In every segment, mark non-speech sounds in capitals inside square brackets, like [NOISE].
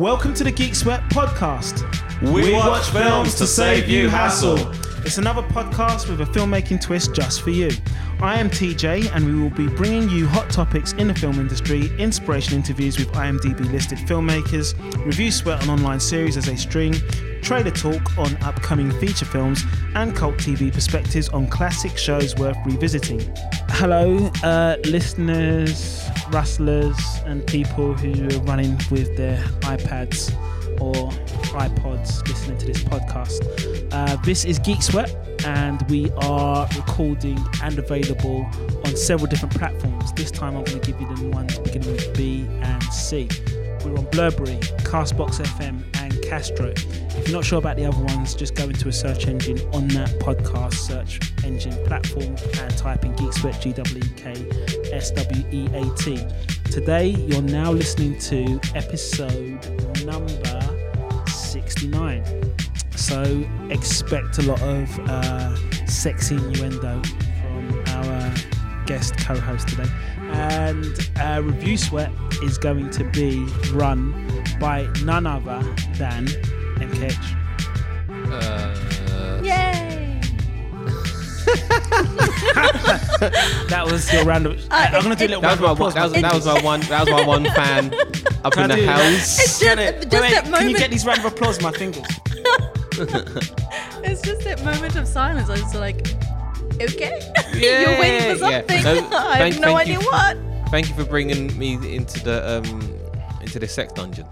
Welcome to the Geek Sweat podcast. We watch films to save you hassle. It's another podcast with a filmmaking twist just for you. I am TJ, and we will be bringing you hot topics in the film industry, inspiration interviews with IMDb listed filmmakers, review sweat on online series as they stream, trailer talk on upcoming feature films, and cult TV perspectives on classic shows worth revisiting. Hello, uh, listeners, rustlers, and people who are running with their iPads or iPods listening to this podcast. Uh, this is Geek Sweat, and we are recording and available on several different platforms. This time I'm going to give you the ones beginning with B and C. We're on Blubrry, Castbox FM, and Castro. If you're not sure about the other ones, just go into a search engine on that podcast search engine platform and type in Geek Sweat, G W K S W E A T. Today, you're now listening to episode number 69. So expect a lot of uh, sexy innuendo from our guest co-host today. And uh, Review Sweat is going to be run by none other than MKH. Uh! [LAUGHS] That was your round of. I, am gonna do a little that was my one. That was, applause. that was my one. That was my one fan [LAUGHS] up Can in I the do house. It's just, Can just wait, wait, that can you get these round of applause with my fingers? [LAUGHS] It's just that moment of silence. I was like, okay, Yeah, you're waiting for yeah. something. No, I thank- have no thank idea you. what. Thank you for bringing me into the um into the sex dungeon.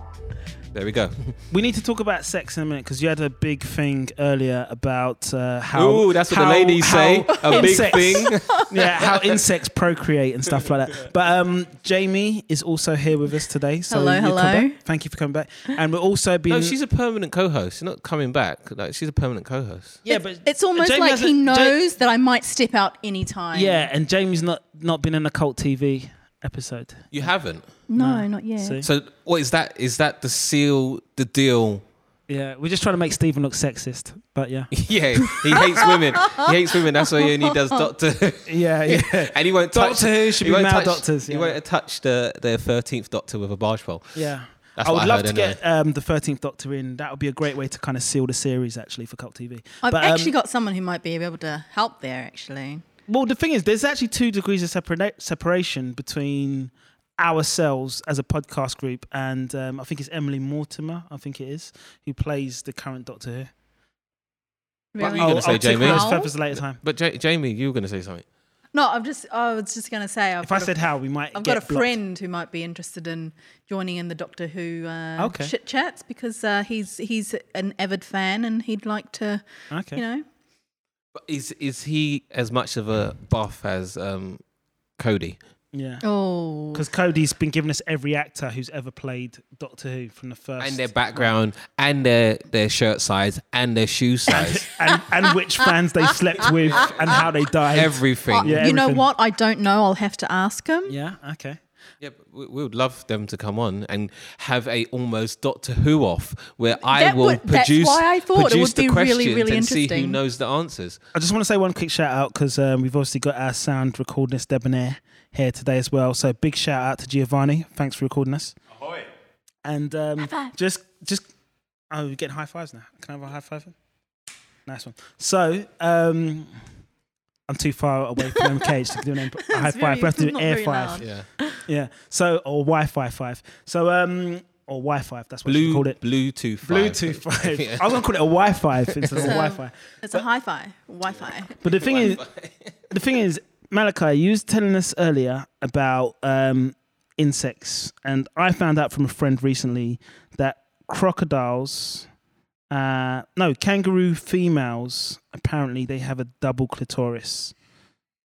There we go. [LAUGHS] We need to talk about sex in a minute because you had a big thing earlier about uh, how. Ooh, that's what the how- ladies say. how A big insects- thing. [LAUGHS] yeah, how insects procreate and stuff like that. [LAUGHS] But um, Jamie is also here with us today. So Hello, hello. Thank you for coming back. And we're also being. No, she's a permanent co-host. She's not coming back. Like she's a permanent co-host. yeah, it's, but it's almost Jamie like he Ja- knows that I might step out anytime. yeah, and Jamie's not not been in a cult TV episode. You haven't. No, No. not yet. See? So what is that? Is that the seal? The deal? Yeah, we're just trying to make Stephen look sexist. But yeah, [LAUGHS] yeah, he hates women. He hates women. That's why he only does [LAUGHS] Doctor. yeah, [LAUGHS] yeah. and he won't touch. Doctor Who should he be won't male touch, doctors. He won't touch the the thirteenth Doctor with a barge pole. Yeah. That's I would I love heard to anyway. get um, the Thirteenth Doctor in. That would be a great way to kind of seal the series, actually, for Cult TV. I've But, um, actually got someone who might be able to help there. Actually, Well, the thing is, there's actually two degrees of separa- separation between ourselves as a podcast group and um, I think it's Emily Mortimer. I think it is who plays the current Doctor Who. What were you gonna say, I'll tickle Jamie? those How? feathers later time. But Ja- Jamie, you were going to say something. No, I'm just. I was just going to say. I've If I got a- said how, we might. I've get got a blocked. friend who might be interested in joining in the Doctor Who uh, Okay. chit chats because uh, he's he's an avid fan and he'd like to, Okay. you know. But is is he as much of a buff as um, Cody? Yeah. Oh, Because Cody's been giving us every actor who's ever played Doctor Who from the first. And their background, and their their shirt size, and their shoe size, [LAUGHS] and, and which fans they slept with and how they died. everything. Uh, Yeah, you know what? I don't know. I'll have to ask him. yeah. Okay. Yeah, we, we would love them to come on and have a almost Doctor Who off where I will would- that's produce, why I thought it would the be really, questions really and see who knows the answers. I just want to say one quick shout out because um, we've obviously got our sound recordist Debonair here today as well. So big shout out to Giovanni. Thanks for recording us. Ahoy! And um, just, just, oh, we're getting high fives now. Can I have a high five? Nice one. So, um, I'm too far away from MKH [LAUGHS] to do an, a high It's five. We have to do air five. Yeah, Yeah. So, or Wi-Fi five. So, um, or Wi-Fi. That's what you blue called it. Bluetooth five. Bluetooth five. [LAUGHS] Yeah. I was gonna call it a Wi-Fi instead of a So- Wi-Fi. It's a hi-fi, Wi-Fi. But the thing is, [LAUGHS] the thing is, Malachi, you was telling us earlier about um, insects, and I found out from a friend recently that crocodiles, uh, no, kangaroo females, apparently they have a double clitoris,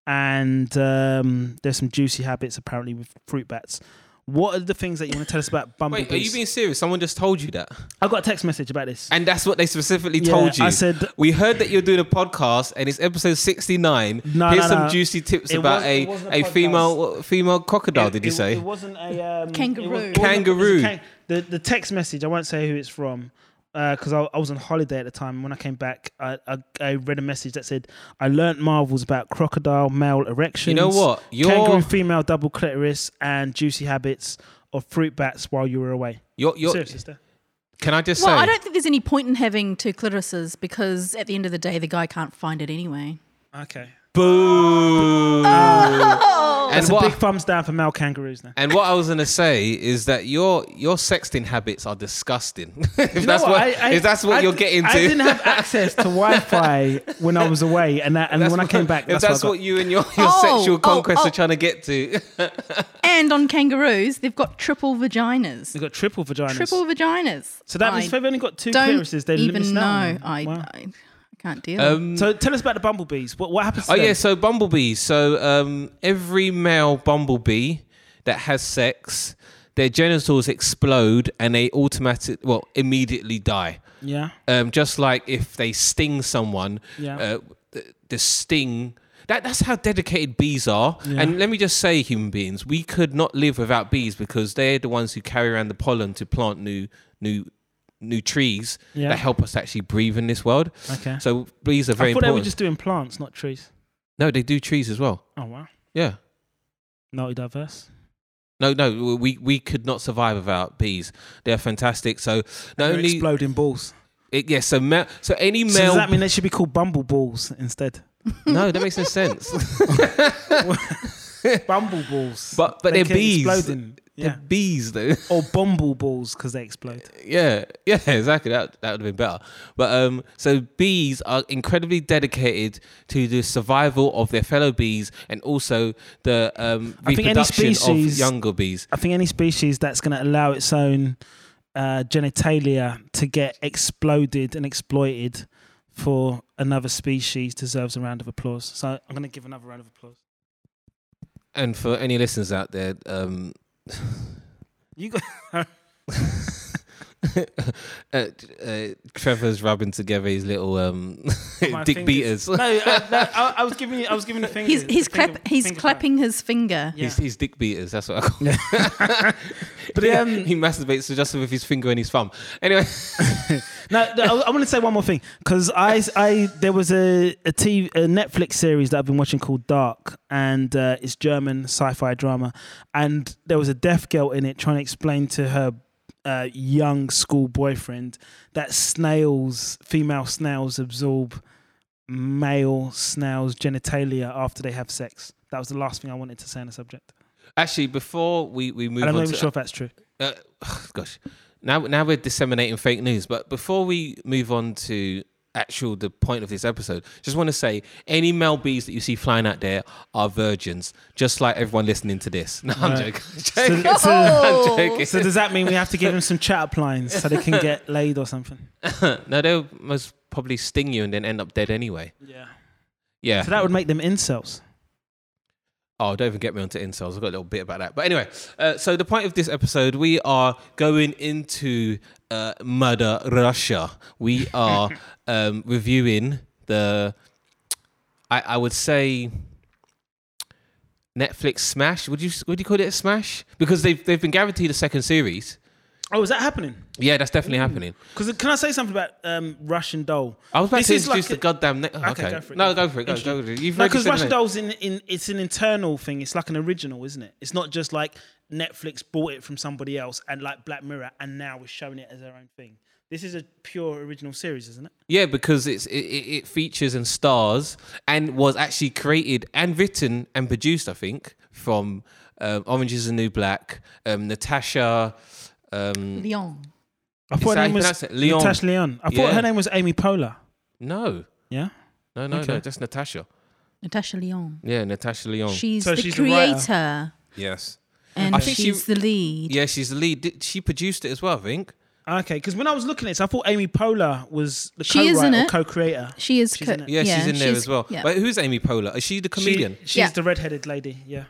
and um, there's some juicy habits apparently with fruit bats. What are the things that you want to tell us about bumblebees? [LAUGHS] Wait, are you being serious? Someone just told you that, I got a text message about this. and that's what they specifically Yeah, told you. I said we heard that you're doing a podcast, and it's episode 69. No, Here's no, some no. juicy tips It about wasn't- a a a female female crocodile. It- did you it- say? it wasn't a um, Kangaroo. it was- it wasn't- Kangaroo. it was a the the text message. I won't say who it's from Uh, because I, I was on holiday at the time. When I came back, I, I, I read a message that said, "I learnt marvels about crocodile male erections. You know what? You're kangaroo female double clitoris and juicy habits of fruit bats while you were away." you're you're Serious, sister. Can I just Well, say? I don't think there's any point in having two clitorises because at the end of the day, the guy can't find it anyway. Okay. Boo. And That's a what, big thumbs down for male kangaroos now. and what I was gonna say is that your your sexting habits are disgusting. [LAUGHS] if You know that's what, I- I- if that's what I you're d- getting to. I didn't have access to Wi-Fi [LAUGHS] when I was away, and that, and That's when I came back, if that's, that's, what, I what you and your, your Oh, sexual oh, conquest oh. are trying to get to. [LAUGHS] And on kangaroos, they've got triple vaginas. They've got triple vaginas. Triple vaginas. So that means if they've only got two don't clearances, they limit even us know. I, Wow. I, I can't deal. Um, So tell us about the bumblebees. What what happens? To Oh them? yeah, so bumblebees. So um, every male bumblebee that has sex, their genitals explode and they automatic, well, immediately die. yeah, Um, just like if they sting someone, Yeah. uh, the, the sting. That, that's how dedicated bees are. Yeah. And let me just say, human beings, we could not live without bees because they're the ones who carry around the pollen to plant new, new, new trees Yeah. that help us actually breathe in this world. Okay. So bees are very I thought they were just doing plants, not trees. No, they do trees as well. Oh wow, Yeah. not diverse. No, no, we we could not survive without bees. They're fantastic. So not only exploding balls. it, yeah, so ma- so any So male. does that mean they should be called bumble balls instead? no, that makes no sense. [LAUGHS] [LAUGHS] [LAUGHS] bumble balls. But but They they're bees. Exploding. They're bees though. Or bumble balls because they explode. yeah, yeah, [LAUGHS] exactly. That that would have been better. But um, so bees are incredibly dedicated to the survival of their fellow bees and also the um I think any species- of younger bees. I think any species that's going to allow its own uh, genitalia to get exploded and exploited for another species deserves a round of applause. So I'm going to give another round of applause. And for any listeners out there, um, You got [LAUGHS] uh, [LAUGHS] uh, Trevor's rubbing together his little um, [LAUGHS] dick fingers. beaters. no, uh, no [LAUGHS] I, I was giving you. I was giving the finger. he's he's the finger- clap, he's finger clapping his finger. Yeah. His, his dick beaters. That's what I call. clap. But he, um, he masturbates just with his finger and his thumb. Anyway, no, no, I, I want to say one more thing because I, I, there was a a, TV, a Netflix series that I've been watching called Dark, and uh, it's German sci-fi drama, and there was a deaf girl in it trying to explain to her uh, young school boyfriend that snails, female snails, absorb male snails' genitalia after they have sex. That was the last thing I wanted to say on the subject. actually, before we we move And I'm on not even sure if that's true. uh, [SIGHS] gosh, now now we're disseminating fake news. But before we move on to actual the point of this episode, just want to say any male bees that you see flying out there are virgins, just like everyone listening to this. [LAUGHS] No, I'm Right. joking. So, [LAUGHS] joking. so- I'm joking. so does that mean we have to give them some chat up lines so they can get [LAUGHS] laid or something? no, they'll most probably sting you and then end up dead anyway. Yeah. Yeah. So that would make them incels. Oh, don't even get me onto incels. I've got a little bit about that. But anyway, uh, so the point of this episode, we are going into uh, Mother Russia. We are [LAUGHS] um, reviewing the, I, I would say, Netflix smash. Would you would you call it a smash? Because they've they've been guaranteed a second series. Oh, is that happening? Yeah, that's definitely happening. Because can I say something about um, Russian doll? I was about This to is like introduce a- the goddamn. Ne- oh, Okay, okay, go for it, No, go go for it. Go, go for it. You've No, because Russian name. dolls in, in it's an internal thing. It's like an original, isn't it? It's not just like Netflix bought it from somebody else and like Black Mirror and now we're showing it as their own thing. This is a pure original series, isn't it? Yeah, because it's it, it, it features and stars and was actually created and written and produced, I think, from um, Orange is the New Black, um, Natasha. Um, Lyonne. I thought her name was? Lyonne. Natasha Lyonne. I thought Yeah. her name was Amy Poehler. no, Yeah. no, no, Okay. no, just Natasha. Natasha Lyonne. Yeah, Natasha Lyonne. She's So the she's the creator yes. and I think she- she's the lead. Yeah, she's the lead. Did- She produced it as well, I think. Okay, because when I was looking at this, I thought Amy Poehler was the She co-writer or it. co-creator. She is. She's co- in it. Yeah, she's in there she's- as well. Yeah. But who's Amy Poehler? Is she the comedian? She, she's Yeah. the red-headed lady. Yeah,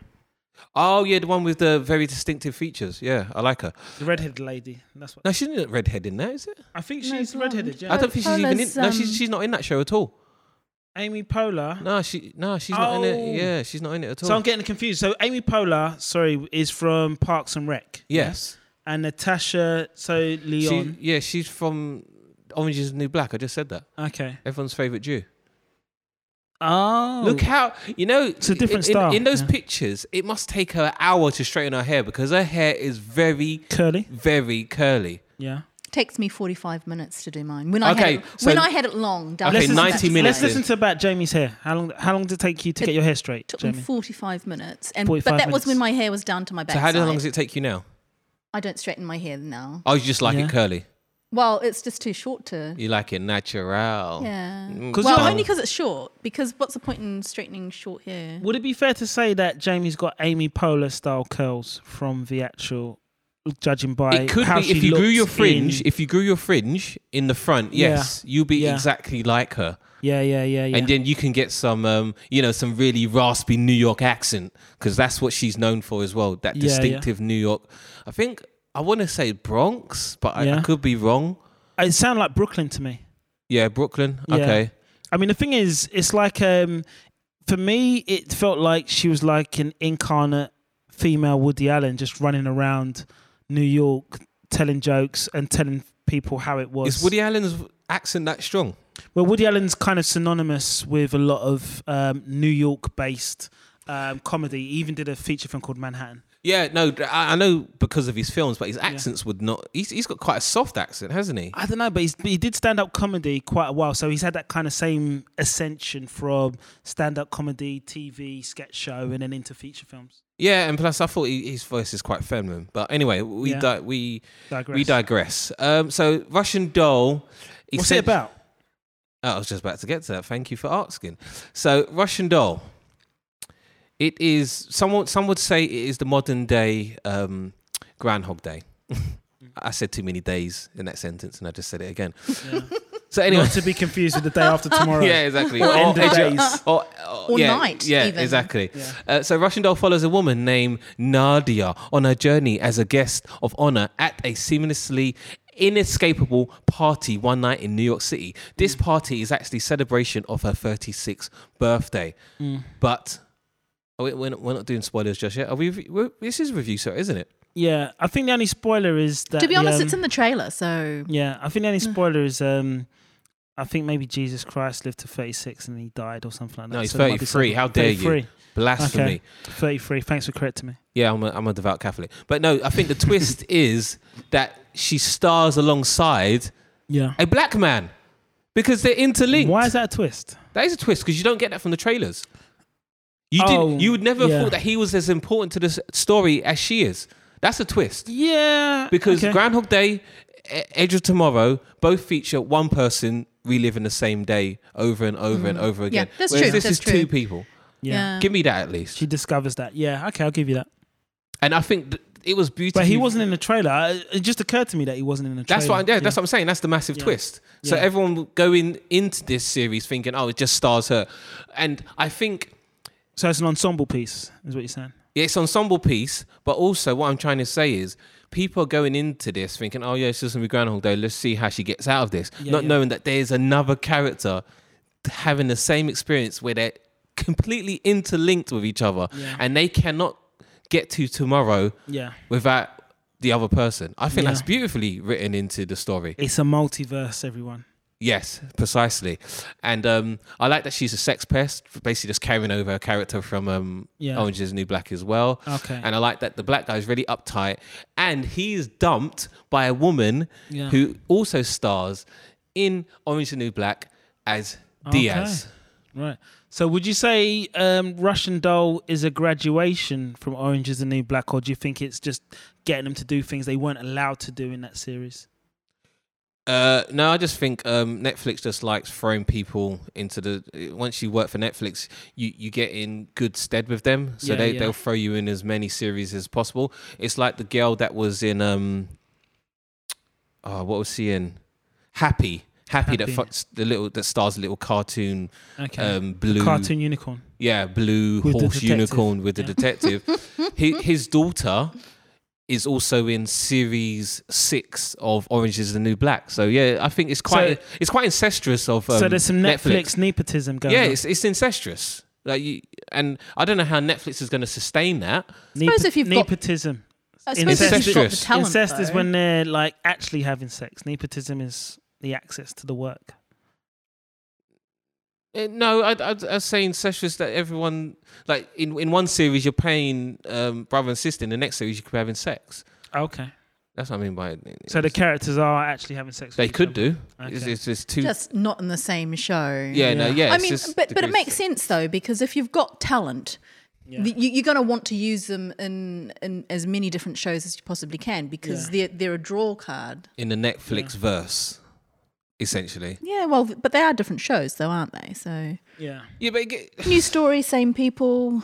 Oh, yeah, the one with the very distinctive features. Yeah, I like her. the red-headed lady. That's what No, she's not redhead in there, is it? I think. No, She's blonde. red-headed. Yeah. I don't think she's even in. Poehler's, No, she's um, she's not in that show at all. Amy Poehler. No, she no, she's not in Oh. it. Yeah, she's not in it at all. So I'm getting confused. So Amy Poehler, sorry, is from Parks and Rec. yes, And Natasha, so she, Lyonne. yeah, she's from Orange is the New Black. I just said that. okay. Everyone's favorite Jew. Oh. Look how you know It's a different in, in- style, In, those yeah. pictures, it must take her an hour to straighten her hair because her hair is very, curly. very curly. Yeah. takes me 45 minutes to do mine. When I Okay, had it, so- when I had it long, down Okay, 90 minutes Let's listen to about Jamie's hair. How long? How long did it take you to get your hair straight, Took me 45 minutes, and 45 but that was when my hair was down to my back. So how long does it take you now? I don't straighten my hair now. Oh, you just like Yeah. it curly. Well, it's just too short to. You like it natural. Yeah. Mm. 'Cause Well, only because it's short. Because what's the point in straightening short hair? Would it be fair to say that Jamie's got Amy Poehler style curls from the actual, judging by It could how be if you grew your fringe. in- If you grew your fringe in the front, Yeah. yes, you'll be Yeah. exactly like her. yeah, yeah, yeah, yeah. and then you can get some um, you know some really raspy new york accent because that's what she's known for as well that Yeah, yeah. distinctive new york i think i want to say bronx but I, I could be wrong it sounded like Brooklyn to me. yeah brooklyn Yeah. okay I mean, the thing is, it's like um, for me, it felt like she was like an incarnate female Woody Allen, just running around New York, telling jokes and telling people how it was. is woody allen's accent that strong Well, Woody Allen's kind of synonymous with a lot of um, New York-based um, comedy. He even did a feature film called Manhattan. Yeah no i, I know because of his films but his accents would not he's, he's got quite a soft accent hasn't he I don't know, but he's, he did stand-up comedy quite a while, so he's had that kind of same ascension from stand-up comedy, TV, sketch show, and then into feature films. yeah and plus i thought he, his voice is quite feminine but anyway we Yeah. di- we Digress. we digress um, so russian doll What's it about? Oh, I was just about to get to that. Thank you for asking. So, Russian Doll. It is someone. Some would say it is the modern day um, Groundhog Day. [LAUGHS] I said too many days in that sentence, and I just said it again. Yeah. So anyway, Not to be confused with the day after tomorrow. yeah, exactly. Or end of edu- days. Or, Or yeah, night, Yeah, even. exactly. Yeah. Uh, so Russian Doll follows a woman named Nadia on her journey as a guest of honor at a seamlessly inescapable party one night in New York City. This Mm. party is actually celebration of her 36th birthday. Mm. But oh, wait, we're, not, we're not doing spoilers just yet. Are we? This is a review, so isn't it? Yeah, I think the only spoiler is that. To be the, honest, um, it's in the trailer, so Yeah, I think the only spoiler is um, I think maybe Jesus Christ lived to 36 and he died or something like that. No, he's So there might be 33. something- How dare you. 33. Blasphemy. Okay. 33. Thanks for correcting me. Yeah, I'm a, I'm a devout Catholic. But no, I think the twist [LAUGHS] is that she stars alongside Yeah. a black man because they're interlinked. Why is that a twist? That is a twist because you don't get that from the trailers. You Oh, did. You would never yeah. thought that he was as important to this story as she is. That's a twist Yeah. because okay. Groundhog Day, Edge of Tomorrow both feature one person reliving the same day over and over and over again. Mm. that's Whereas true, This that's is two people. yeah. yeah. Give me that at least. She discovers that. Yeah. Okay, I'll give you that. And I think th- it was beautiful. But he wasn't in the trailer. It just occurred to me that he wasn't in the trailer. That's what. Yeah, that's what I'm saying. That's the massive Yeah. twist. So Yeah. everyone going into this series thinking, "Oh, it just stars her," and I think So it's an ensemble piece, is what you're saying. Yeah, it's an ensemble piece. But also, what I'm trying to say is, people are going into this thinking, "Oh, yeah, it's just gonna be Groundhog Day. Let's see how she gets out of this," Yeah, not yeah. knowing that there's another character having the same experience where they're completely interlinked with each other, Yeah. and they cannot get to tomorrow Yeah. without the other person. I think that's beautifully written into the story. It's a multiverse, everyone. Yes, precisely. And um, I like that she's a sex pest, basically just carrying over a character from um, Yeah. Orange is the New Black as well. Okay. And I like that the black guy is really uptight and he is dumped by a woman Yeah. who also stars in Orange is the New Black as Diaz. Right. So would you say um, Russian Doll is a graduation from Orange is the New Black, or do you think it's just getting them to do things they weren't allowed to do in that series? Uh, no, I just think um, Netflix just likes throwing people into the. Once you work for Netflix, you, you get in good stead with them, so Yeah, they yeah. they'll throw you in as many series as possible. It's like the girl that was in um, oh, what was she in? Happy, happy, that fucks the little that stars a little cartoon, Okay. um, blue Cartoon unicorn. yeah, blue With horse unicorn with the detective. his, his daughter is also in series six of Orange is the New Black. So yeah, I think it's quite it's quite incestuous of um, so there's some Netflix, nepotism going Yeah, on. it's it's incestuous. Like you, and I don't know how Netflix is going to sustain that. suppose if you've nepotism. I suppose if you've got the Incestuous. talent, Incest is when they're like actually having sex. Nepotism is the access to the work. Uh, no, I, I, I was saying incestuous that everyone like in in one series you're paying um, brother and sister, in the next series you could be having sex. Okay. That's what I mean by. it. So the characters are actually having sex. they with could other. do. It's, Okay. it's just too. Just not in the same show. yeah, no, Yeah. yeah. I mean, just but but it makes sense though because if you've got talent, Yeah. the- you, you're going to want to use them in, in as many different shows as you possibly can because Yeah. they're they're a draw card. in the Netflix verse, essentially. Yeah, well, but they are different shows though, aren't they? So Yeah. Yeah, but get, new [LAUGHS] story, same people.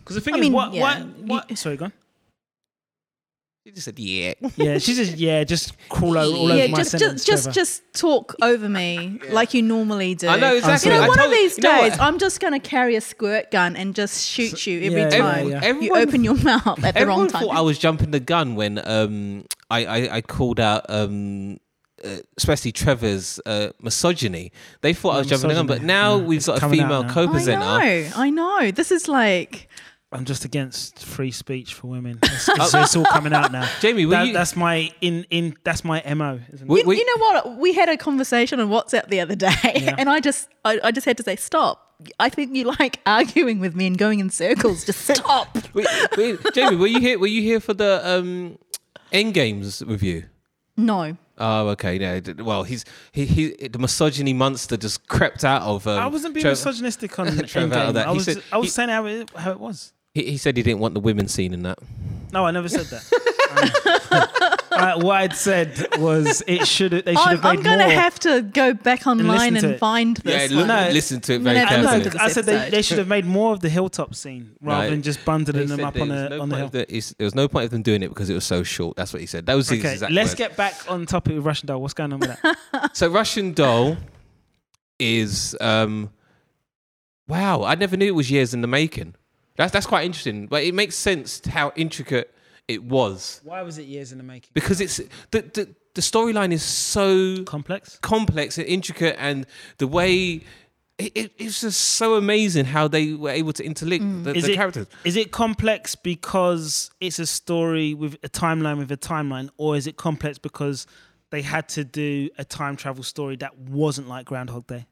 Because the thing I is, mean, what, yeah, what, you- what? Sorry, go on. you just said yeah. [LAUGHS] Yeah, she just yeah, just crawl over all yeah, over my just sentence. just just just talk over me [LAUGHS] like you normally do. I know exactly. You know, I one of these days. I'm just going to carry a squirt gun and just shoot you every yeah, yeah, time yeah. you Everyone- open your mouth at the wrong Everyone time. thought I was jumping the gun when um I I, I called out um. Uh, especially Trevor's uh, misogyny. They thought I was jumping the gun, but now Yeah, we've got a female co-presenter. I know, I know. This is like I'm just against free speech for women. [LAUGHS] It's, it's, it's all coming out now. Jamie, were That- you? that's my in in that's my mo. Isn't it? You, we- you know what? We had a conversation on WhatsApp the other day, Yeah. [LAUGHS] and I just, I, I just had to say, stop. I think you like arguing with me and going in circles. Just [LAUGHS] stop. wait, wait, Jamie, were you here? Were you here for the um, End Games review? no, Oh, okay. Yeah. Well, he's he, he the misogyny monster just crept out of. Um, I wasn't being Trevor- misogynistic on [LAUGHS] Trevor out of Endgame. that. I was said- I was he- saying how it, how it was. He, he said he didn't want the women scene in that. No, I never said that. [LAUGHS] uh, what I'd said was it should they should I'm, have I'm made going to more. have to go back online to and find this. yeah, look. No, listen to it I'm very gonna have to no, carefully. to I said they, they should have made more of the hilltop scene rather No, than just bundling them up on was a no on the point hill. the- there was no point of them doing it because it was so short. That's what he said. That was his Okay, exact let's words. get back on topic with Russian doll. What's going on with that? [LAUGHS] So Russian Doll is um wow, I never knew it was years in the making. That's that's quite interesting. But it makes sense how intricate it was. Why was it years in the making? Because it's the the, the storyline is so Complex. complex and intricate and the way it, it, it's just so amazing how they were able to interlink mm. the, Is the it- characters. Is it complex because it's a story with a timeline with a timeline, or is it complex because they had to do a time travel story that wasn't like Groundhog Day?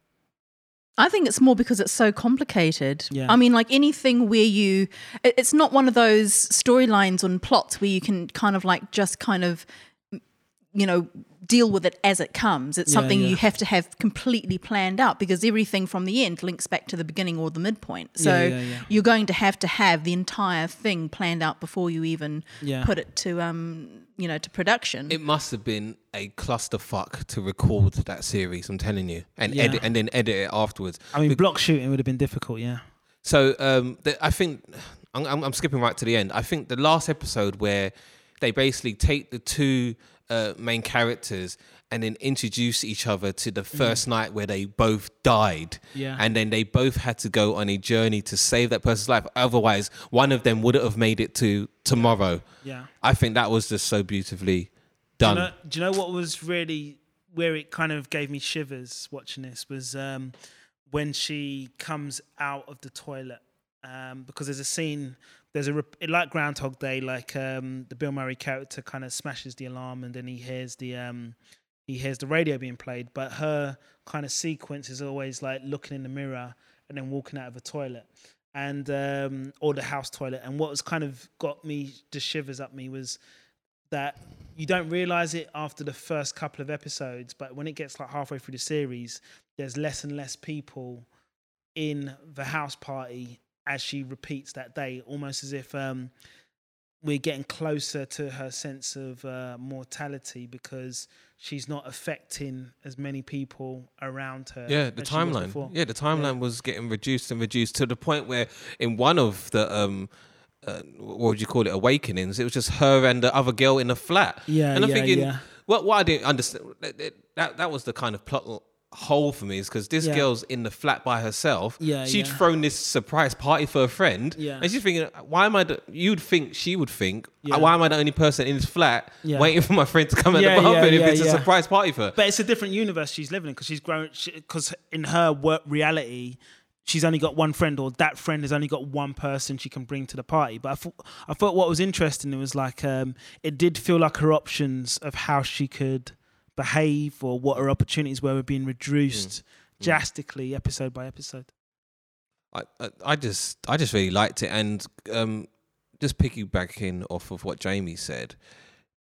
I think it's more because it's so complicated. Yeah. I mean, like anything where you, it's not one of those storylines and plots where you can kind of like just kind of, you know, deal with it as it comes. It's Yeah, something yeah. you have to have completely planned out because everything from the end links back to the beginning or the midpoint. So Yeah, yeah, yeah. you're going to have to have the entire thing planned out before you even Yeah. put it to, um, you know, to production. It must have been a clusterfuck to record that series. I'm telling you, and Yeah. edit and then edit it afterwards. I mean, block shooting would have been difficult. Yeah. So um, the, I think I'm, I'm, I'm skipping right to the end. I think the last episode where they basically take the two uh, main characters and then introduce each other to the first night where they both died. Yeah. And then they both had to go on a journey to save that person's life. Otherwise, one of them wouldn't have made it to tomorrow. Yeah. I think that was just so beautifully Do done. you, know, do you know what was really where it kind of gave me shivers watching this was um, when she comes out of the toilet um, because there's a scene there's a like Groundhog Day like um, the Bill Murray character kind of smashes the alarm and then he hears the um, he hears the radio being played but her kind of sequence is always like looking in the mirror and then walking out of a toilet and um, or the house toilet. And what was kind of got me the shivers up me was that you don't realize it after the first couple of episodes, but when it gets like halfway through the series, there's less and less people in the house party as she repeats that day, almost as if um, we're getting closer to her sense of uh, mortality because she's not affecting as many people around her. Yeah, the as she was timeline. Yeah, the timeline was getting reduced and reduced to the point where in one of the um uh, what would you call it awakenings it was just her and the other girl in the flat Yeah, and i'm yeah, thinking yeah. what what i didn't understand that, that was the kind of plot hole for me is because this Yeah. girl's in the flat by herself Yeah, she'd yeah. thrown this surprise party for a friend Yeah. and she's thinking why am i the, you'd think she would think Yeah. why am i the only person in this flat waiting for my friend to come at Yeah, the bathroom yeah, if it's a surprise party for her But it's a different universe she's living in because she's grown. Because in her work reality, she's only got one friend, or that friend has only got one person she can bring to the party. But I thought, I thought what was interesting it was like um, it did feel like her options of how she could behave or what are opportunities where we're being reduced drastically episode by episode. I, I I just I just really liked it and um just piggybacking off of what Jamie said,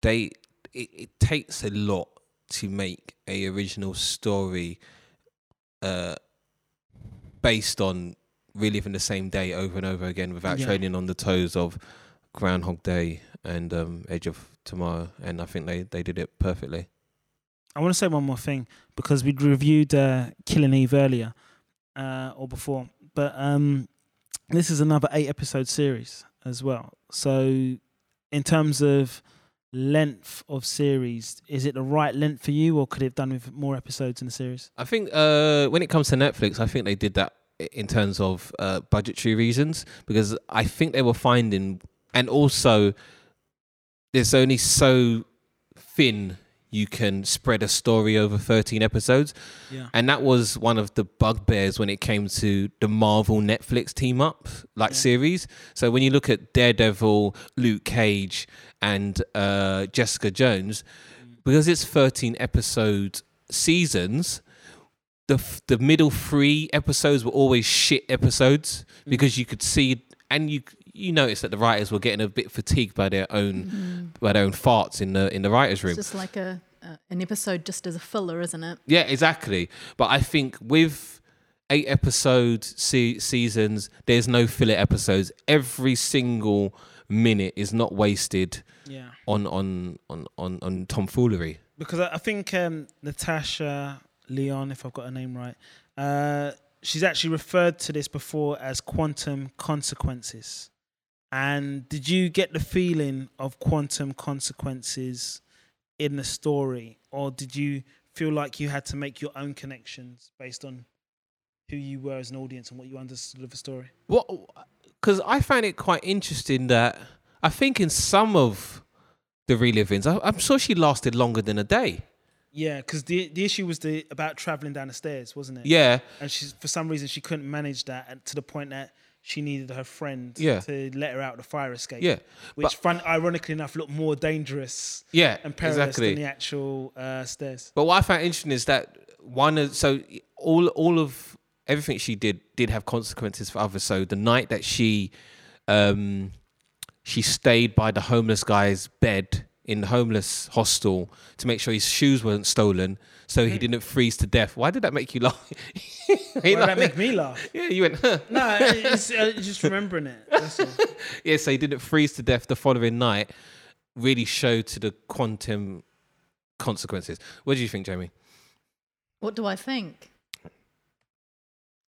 they it, it takes a lot to make a original story uh based on reliving the same day over and over again without Yeah. treading on the toes of Groundhog Day and um, Edge of Tomorrow, and I think they they did it perfectly. I want to say one more thing because we'd reviewed uh, Killing Eve earlier uh, or before, but um, this is another eight episode series as well. So, in terms of length of series, is it the right length for you, or could it have done with more episodes in the series? I think uh, when it comes to Netflix, I think they did that in terms of uh, budgetary reasons because I think they were finding, and also there's only so thin you can spread a story over 13 episodes. Yeah. And that was one of the bugbears when it came to the Marvel Netflix team up like Yeah. series. So when you look at Daredevil, Luke Cage, and uh, Jessica Jones, because it's 13 episode seasons, the f- the middle three episodes were always shit episodes because you could see and you you noticed that the writers were getting a bit fatigued by their own by their own farts in the in the writers room. It's just like a, a an episode just as a filler, isn't it? Yeah, exactly. But I think with eight episode se- seasons, there's no filler episodes. Every single minute is not wasted Yeah. on on on on, on tomfoolery. because I I think um, Natasha Lyonne, if I've got her name right, uh, she's actually referred to this before as quantum consequences. And did you get the feeling of quantum consequences in the story, or did you feel like you had to make your own connections based on who you were as an audience and what you understood of the story? What? Because I found it quite interesting that I think in some of the relivings, I, I'm sure she lasted longer than a day. Yeah, because the the issue was the about traveling down the stairs, wasn't it? Yeah, and she's for some reason she couldn't manage that and to the point that she needed her friend Yeah. to let her out the fire escape. yeah, which fun, ironically enough looked more dangerous yeah, and perilous exactly. than the actual uh, stairs. But what I found interesting is that one of so all all of everything she did did have consequences for others. So the night that she um she stayed by the homeless guy's bed in the homeless hostel to make sure his shoes weren't stolen so he didn't freeze to death. Why did that make you [LAUGHS] laugh? Why did that make me laugh? [LAUGHS] Yeah, you went, huh. No, it's uh, just remembering it. That's all. [LAUGHS] Yeah, so he didn't freeze to death the following night. Really showed to the quantum consequences. What do you think, Jamie? What do I think?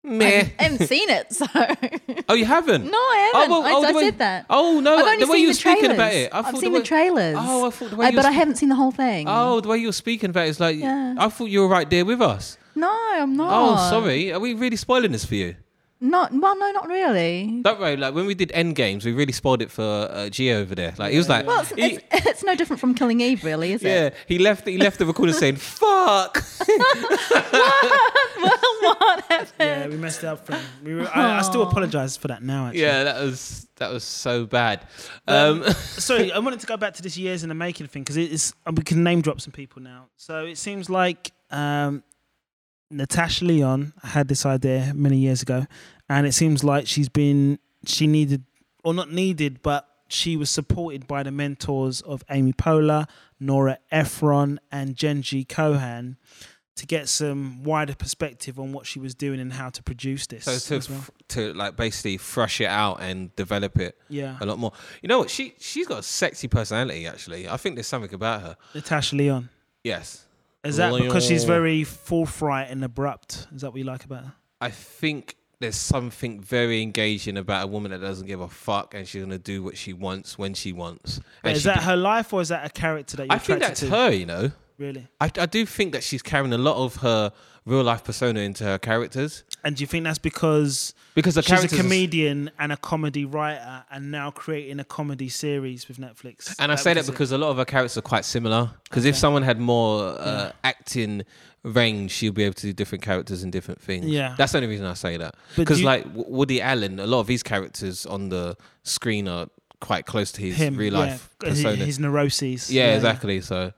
I Meh. I haven't seen it, so [LAUGHS] Oh, you haven't? no, I haven't. well, I, oh, I the way- said that. Oh no! I've only the way you were speaking about it, I I've thought seen the, the, trailers. Oh, I thought the way Uh, you but I haven't seen the whole thing. Oh, the way you were speaking about it is like Yeah. I thought you were right there with us. no, I'm not. Oh, sorry. Are we really spoiling this for you? Not well, no, not really. That way, like when we did End Games, we really spoiled it for uh, Gio over there. Like he was like, Well, it's, he- it's, it's no different from Killing Eve, really, is yeah, it? Yeah, he left. He left the recorder saying "fuck." [LAUGHS] what happened? Yeah, we messed up. From, We were, I, I still apologise for that now. Actually. yeah, that was that was so bad. Um, [LAUGHS] Sorry, I wanted to go back to this years in the making thing because it's uh, we can name drop some people now. So it seems like um, Natasha Lyonne had this idea many years ago, and it seems like she's been she needed or not needed, but she was supported by the mentors of Amy Poehler, Nora Ephron, and Jenji Kohan to get some wider perspective on what she was doing and how to produce this. so to as well. f- to like basically thrush it out and develop it yeah, a lot more. You know what? She she's got a sexy personality. Actually, I think there's something about her. Natasha Lyonne. Yes, Is that because she's very forthright and abrupt? Is that what you like about her? I think there's something very engaging about a woman that doesn't give a fuck and she's gonna do what she wants when she wants. And is she that do- her life or is that a character that you're I think that's to? her. You know, Really? I, I do think that she's carrying a lot of her real life persona into her characters And do you think that's because because the she's a comedian and a comedy writer and now creating a comedy series with Netflix? and I say that because a lot of her characters are quite similar. Because if someone had more uh, acting range, she'll be able to do different characters and different things. Yeah. that's the only reason I say that. Because you- like Woody Allen, a lot of his characters on the screen are quite close to his him, real life yeah, persona. his neuroses. yeah, exactly. So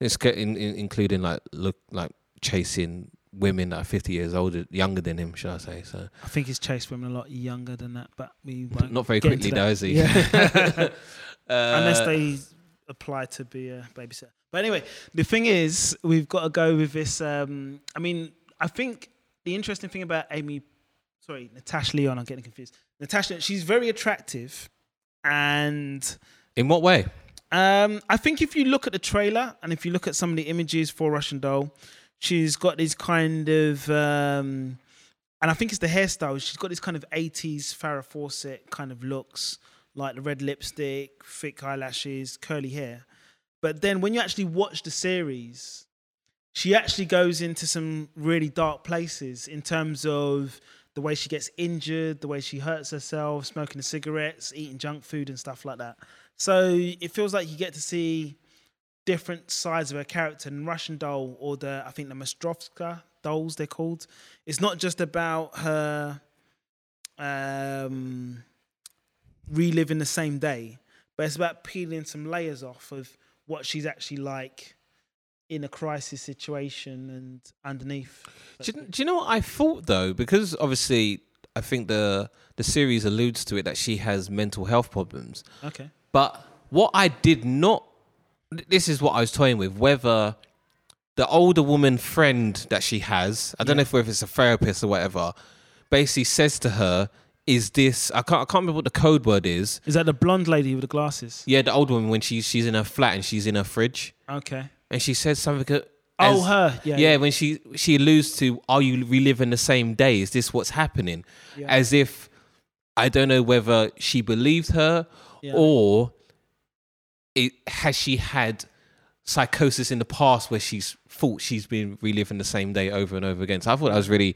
it's in, in, including like look like chasing women that are 50 years older, younger than him, should I say? So I think he's chased women a lot younger than that, but we won't not very quickly, though, is he? Yeah. [LAUGHS] Uh, Unless they apply to be a babysitter. But anyway, the thing is, we've got to go with this. Um, I mean, I think the interesting thing about Amy, sorry, Natasha Lyonne, I'm getting confused. Natasha, she's very attractive, and In what way? um, I think if you look at the trailer and if you look at some of the images for Russian Doll, she's got these kind of, um, and I think it's the hairstyle. She's got this kind of 80s Farrah Fawcett kind of looks, like the red lipstick, thick eyelashes, curly hair. But then when you actually watch the series, she actually goes into some really dark places in terms of the way she gets injured, the way she hurts herself, smoking the cigarettes, eating junk food and stuff like that. So it feels like you get to see different sides of her character. And Russian Doll, or the I think the Mostrovska dolls they're called, it's not just about her um, reliving the same day, but it's about peeling some layers off of what she's actually like in a crisis situation and underneath. Do you, do you know what I thought though? Because obviously, I think the the series alludes to it that she has mental health problems. Okay. But what I did not, this is what I was toying with, whether the older woman friend that she has, I don't know if whether it's a therapist or whatever, basically says to her, "Is this? I can't. I can't remember what the code word is. Is that the blonde lady with the glasses? Yeah, the old woman when she's she's in her flat and she's in her fridge, Okay. and she says something. Oh, as- her. Yeah. yeah, when she she alludes to, "Are you reliving the same day? Is this what's happening?" Yeah. As if I don't know whether she believed her Yeah. or it has she had psychosis in the past where she's thought she's been reliving the same day over and over again. So I thought that was really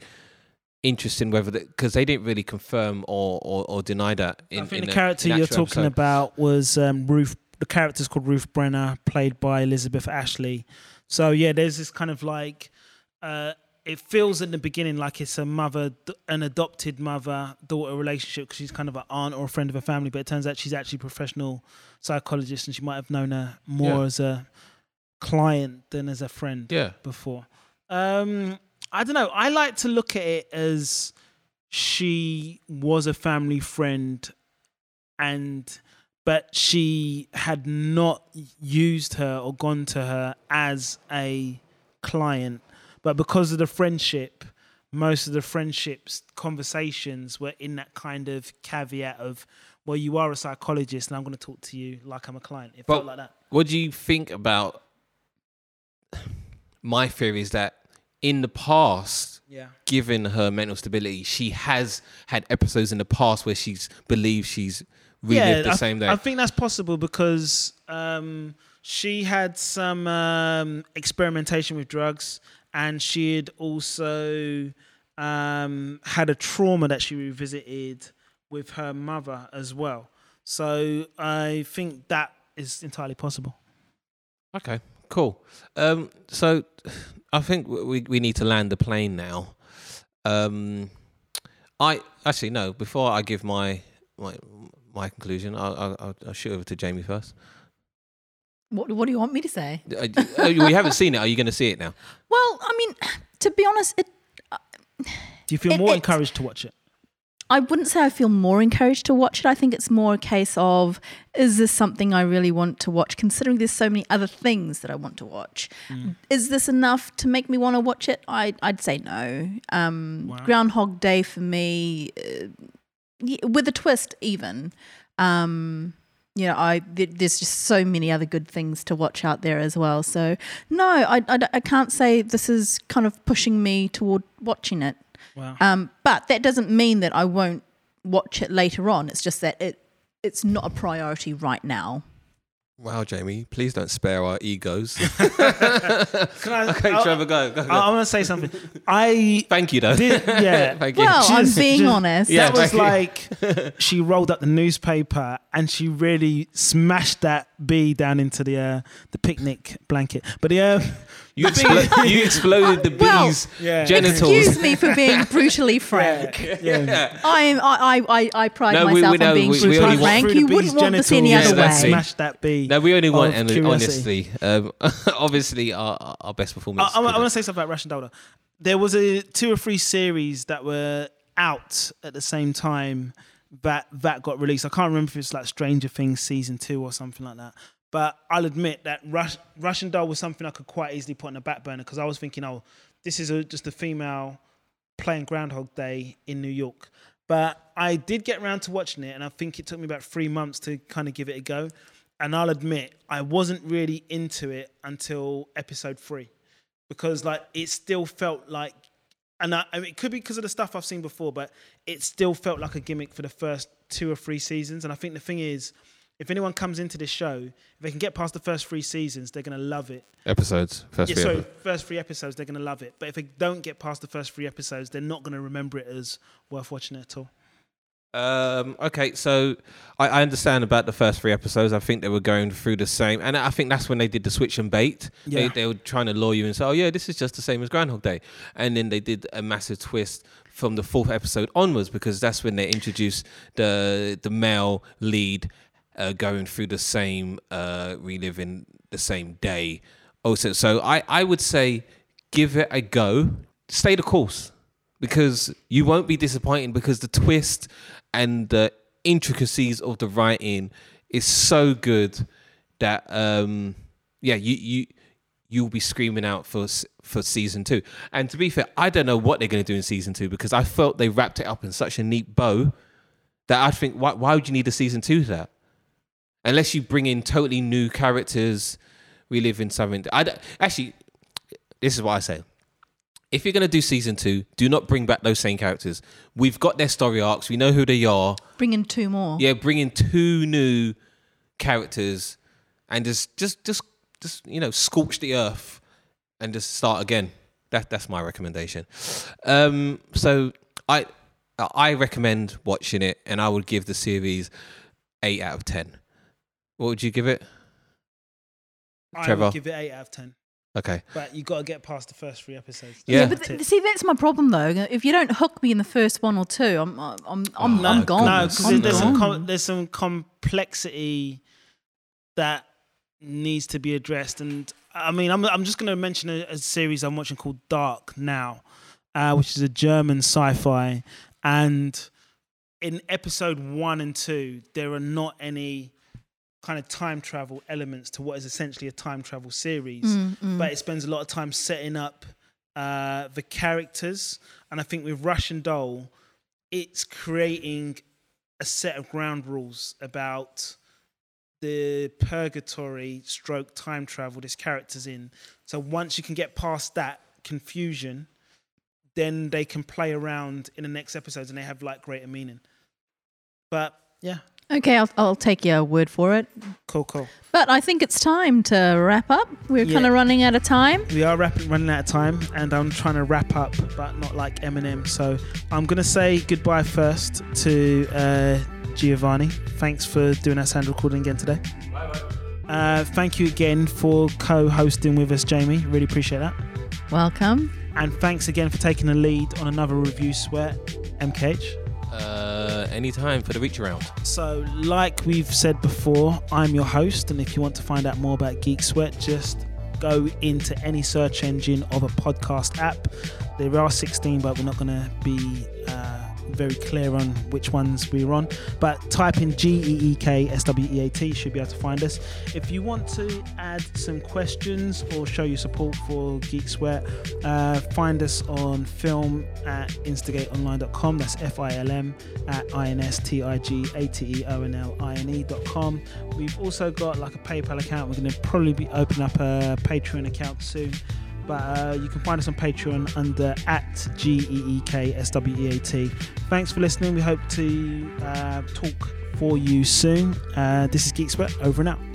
interesting whether because they didn't really confirm or or, or deny that. In, I think in the a- character you're talking episode. about was um, Ruth. The character's called Ruth Brenner, played by Elizabeth Ashley. So yeah, there's this kind of like. Uh, it feels in the beginning like it's a mother, an adopted mother daughter relationship because she's kind of an aunt or a friend of a family, but it turns out she's actually a professional psychologist and she might have known her more Yeah. as a client than as a friend Yeah. before. Um, I don't know. I like to look at it as she was a family friend, and but she had not used her or gone to her as a client, but because of the friendship. Most of the friendships conversations were in that kind of caveat of, well, you are a psychologist, and I'm going to talk to you like I'm a client. It felt like that. What do you think about [SIGHS] my theory? Is that in the past, Yeah. given her mental stability, she has had episodes in the past where she's believed she's relived the I, same day. I think that's possible because um, she had some um, experimentation with drugs, and she had also um, had a trauma that she revisited with her mother as well. So I think that is entirely possible. Okay, cool. Um, so I think we we need to land the plane now. Um, I actually no. Before I give my my my conclusion, I'll I'll, I'll, shoot over to Jamie first. What, what do you want me to say? Uh, oh, we haven't seen it. Are you going to see it now? [LAUGHS] Well, I mean, to be honest, it, Do you feel It- more it's- encouraged to watch it? I wouldn't say I feel more encouraged to watch it. I think it's more a case of is this something I really want to watch, considering there's so many other things that I want to watch. Is this enough to make me want to watch it? I, I'd say no. Um, Wow. Groundhog Day for me, uh, with a twist, even. Um, you know, I there's just so many other good things to watch out there as well. So no, I, I, I can't say this is kind of pushing me toward watching it. Wow. Um, but that doesn't mean that I won't watch it later on. It's just that it it's not a priority right now. Wow, Jamie, please don't spare our egos. [LAUGHS] Can I, [LAUGHS] okay, I, Trevor, go. go, go. I, I want to say something. I Thank you, though. did, [LAUGHS] yeah. Thank you. Well, I'm being just- honest. Yeah, that was thank like she rolled up the newspaper and she really smashed that bee down into the uh, the picnic blanket. But the uh, you, the bee- explo- [LAUGHS] you exploded the Well, bee's Yeah. genitals. Excuse me for being [LAUGHS] brutally frank. yeah, I am. I, I, I, I pride No, we- we myself know, on being we- we brutally only frank. You wouldn't bee's want this any genitals other way. that's it. Smashed that bee. No, we only want of an honesty. Um, [LAUGHS] obviously, our, our best I, performance. I, want couldn't- to say something about Russian Doll. There was a two or three series that were out at the same time that that got released. I can't remember if it's like Stranger Things season two or something like that. But I'll admit that Rush, Russian Doll was something I could quite easily put on the back burner because I was thinking, oh, this is a, just a female playing Groundhog Day in New York. But I did get around to watching it, and I think it took me about three months to kind of give it a go. And I'll admit, I wasn't really into it until episode three because, like, it still felt like, and I, I mean, it could be because of the stuff I've seen before, but it still felt like a gimmick for the first two or three seasons. And I think the thing is, if anyone comes into this show, if they can get past the first three seasons, they're going to love it. Episodes. First Yeah, three sorry, episodes. first three episodes, they're going to love it. But if they don't get past the first three episodes, they're not going to remember it as worth watching it at all. Um, okay, so I, I understand about the first three episodes. I think they were going through the same, and I think that's when they did the switch and bait. They, Yeah. they were trying to lure you and say, "Oh yeah, this is just the same as Groundhog Day," and then they did a massive twist from the fourth episode onwards because that's when they introduced the the male lead uh, going through the same, uh, reliving the same day. Also, so I I would say give it a go. Stay the course because you won't be disappointed because the twist and the intricacies of the writing is so good that um yeah you you you'll be screaming out for for season 2 and to be fair I don't know what they're going to do in season 2 because I felt they wrapped it up in such a neat bow that I think why why would you need a season 2 to that unless you bring in totally new characters reliving something I don't, actually this is what I say if you're going to do season two, do not bring back those same characters. We've got their story arcs. We know who they are. Bring in two more. Yeah, bring in two new characters and just, just, just, just you know, scorch the earth and just start again. That, that's my recommendation. Um, so I, I recommend watching it, and I would give the series eight out of ten. What would you give it? I Trevor. would give it eight out of ten. Okay. But you got to get past the first three episodes. Yeah. but th- see, that's my problem though. If you don't hook me in the first one or two, I'm I'm I'm, I'm, No, I'm gone. No, goodness. because I'm there's some gone. com- there's some complexity that needs to be addressed, and I mean, I'm I'm just going to mention a, a series I'm watching called Dark now, uh, which is a German sci-fi, and in episode one and two, there are not any kind of time travel elements to what is essentially a time travel series, Mm, mm. but it spends a lot of time setting up uh, the characters, and I think with Russian Doll, it's creating a set of ground rules about the purgatory stroke time travel this character's in. So once you can get past that confusion, then they can play around in the next episodes and they have like greater meaning. But yeah, Okay, I'll, I'll take your word for it. cool, cool. But I think it's time to wrap up. We're Yeah. kind of running out of time. We are wrapping, running out of time, and I'm trying to wrap up, but not like Eminem. So I'm gonna say goodbye first to uh, Giovanni. Thanks for doing our sound recording again today. Uh, thank you again for co-hosting with us, Jamie. Really appreciate that. Welcome. And thanks again for taking the lead on another review sweat, MKH. Uh, anytime for the reach around. So, like we've said before, I'm your host, and if you want to find out more about Geek Sweat, just go into any search engine of a podcast app. There are 16, but we're not going to be very clear on which ones we're on. But type in G E E K S W E A T, should be able to find us. If you want to add some questions or show your support for Geek Sweat, uh, find us on film at instigateonline.com. That's F I L M at I N S T I G A T E O N L I N E.com. We've also got like a PayPal account. We're going to probably be opening up a Patreon account soon. But uh, you can find us on Patreon under at G E E K S W E A T. Thanks for listening. We hope to uh, talk for you soon. Uh, this is Geek Sweat. Over and out.